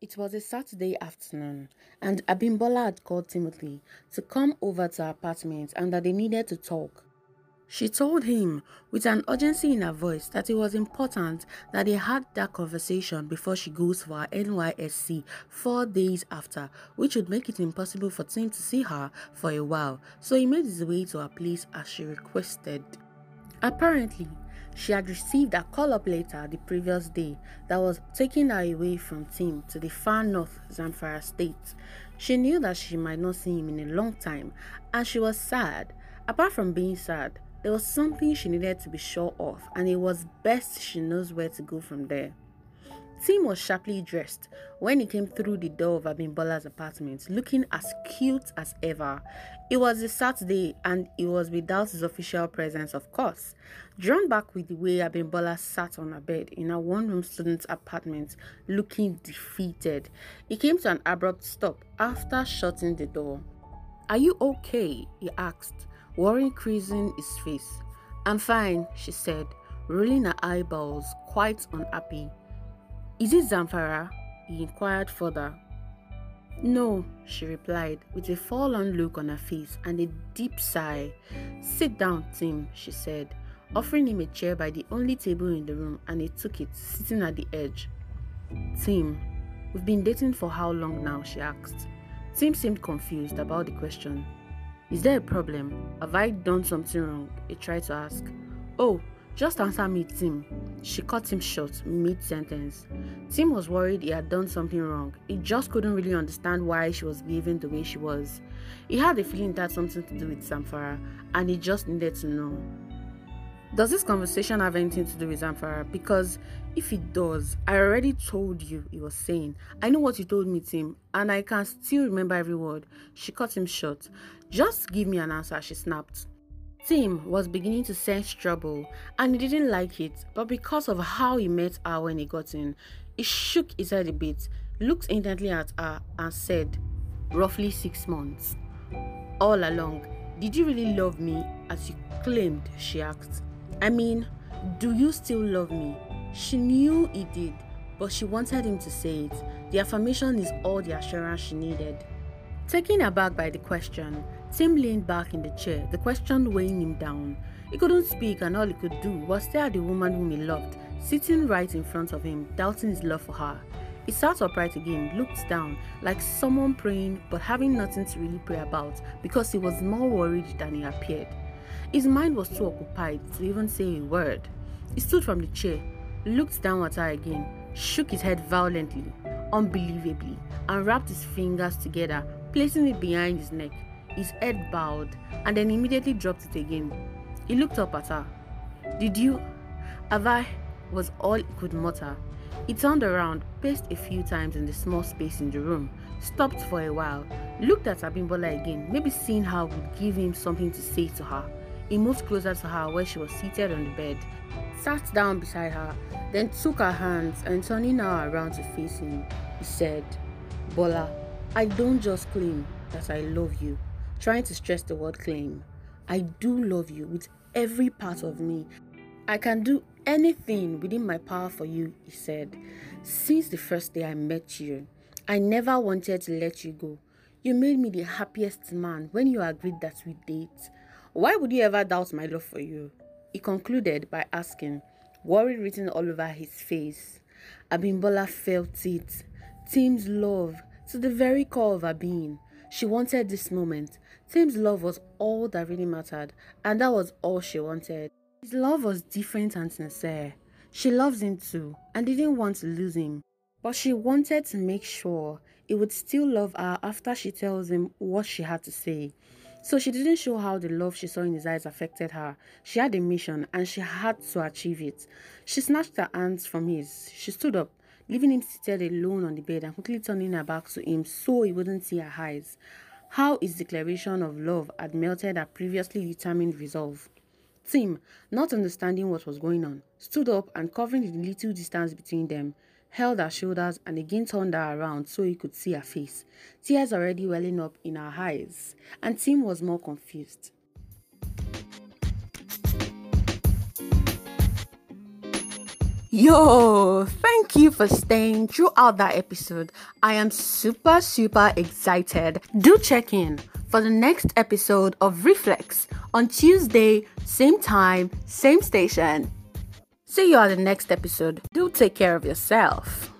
It was a Saturday afternoon, and Abimbola had called Timothy to come over to her apartment and that they needed to talk. She told him, with an urgency in her voice, that it was important that they had that conversation before she goes for her NYSC four days after, which would make it impossible for Tim to see her for a while, so he made his way to her place as she requested. Apparently, she had received a call up letter the previous day that was taking her away from Tim to the far north Zamfara state. She knew that she might not see him in a long time and she was sad. Apart from being sad, there was something she needed to be sure of, and it was best she knows where to go from there. Tim was sharply dressed when he came through the door of Abimbola's apartment, looking as cute as ever. It was a Saturday and it was without his official presence, of course. Drawn back with the way Abimbola sat on her bed in a one room student's apartment, looking defeated, he came to an abrupt stop after shutting the door. Are you okay? he asked, worry creasing his face. I'm fine, she said, rolling her eyeballs, quite unhappy. Is it Zamfara? He inquired further. No, she replied, with a forlorn look on her face and a deep sigh. Sit down, Tim, she said, offering him a chair by the only table in the room, and he took it, sitting at the edge. Tim, we've been dating for how long now? she asked. Tim seemed confused about the question. Is there a problem? Have I done something wrong? He tried to ask. Oh, just answer me, Tim. She cut him short mid sentence. Tim was worried he had done something wrong. He just couldn't really understand why she was behaving the way she was. He had a feeling that something to do with Zamfara, and he just needed to know. Does this conversation have anything to do with Zamfara? Because if it does, I already told you, he was saying. I know what you told me, Tim, and I can still remember every word. She cut him short. Just give me an answer, she snapped. Tim was beginning to sense trouble and he didn't like it, but because of how he met her when he got in, he shook his head a bit, looked intently at her, and said, Roughly six months. All along, did you really love me as you claimed? She asked. I mean, do you still love me? She knew he did, but she wanted him to say it. The affirmation is all the assurance she needed. Taken aback by the question, Tim leaned back in the chair, the question weighing him down. He couldn't speak, and all he could do was stare at the woman whom he loved, sitting right in front of him, doubting his love for her. He sat upright again, looked down, like someone praying but having nothing to really pray about because he was more worried than he appeared. His mind was too occupied to even say a word. He stood from the chair, looked down at her again, shook his head violently, unbelievably, and wrapped his fingers together, placing it behind his neck his head bowed, and then immediately dropped it again. He looked up at her. Did you? Have I? was all he could mutter. He turned around, paced a few times in the small space in the room, stopped for a while, looked at Abimbola again, maybe seeing how would give him something to say to her. He moved closer to her where she was seated on the bed, sat down beside her, then took her hands and turning her around to face him, he said, Bola, I don't just claim that I love you trying to stress the word claim. I do love you with every part of me. I can do anything within my power for you, he said. Since the first day I met you, I never wanted to let you go. You made me the happiest man when you agreed that we date. Why would you ever doubt my love for you? He concluded by asking, worry written all over his face. Abimbola felt it. Tim's love to the very core of her being. She wanted this moment. Tim's love was all that really mattered, and that was all she wanted. His love was different and sincere. She loves him too and didn't want to lose him. But she wanted to make sure he would still love her after she tells him what she had to say. So she didn't show how the love she saw in his eyes affected her. She had a mission and she had to achieve it. She snatched her hands from his. She stood up leaving him seated alone on the bed and quickly turning her back to him so he wouldn't see her eyes. How his declaration of love had melted her previously determined resolve. Tim, not understanding what was going on, stood up and covering the little distance between them, held her shoulders and again turned her around so he could see her face, tears already welling up in her eyes, and Tim was more confused. Yo, thank you for staying throughout that episode. I am super, super excited. Do check in for the next episode of Reflex on Tuesday, same time, same station. See you at the next episode. Do take care of yourself.